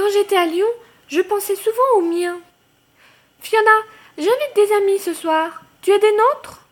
Quand j'étais à Lyon, je pensais souvent aux miens. Fiona, j'invite des amis ce soir. Tu es des nôtres?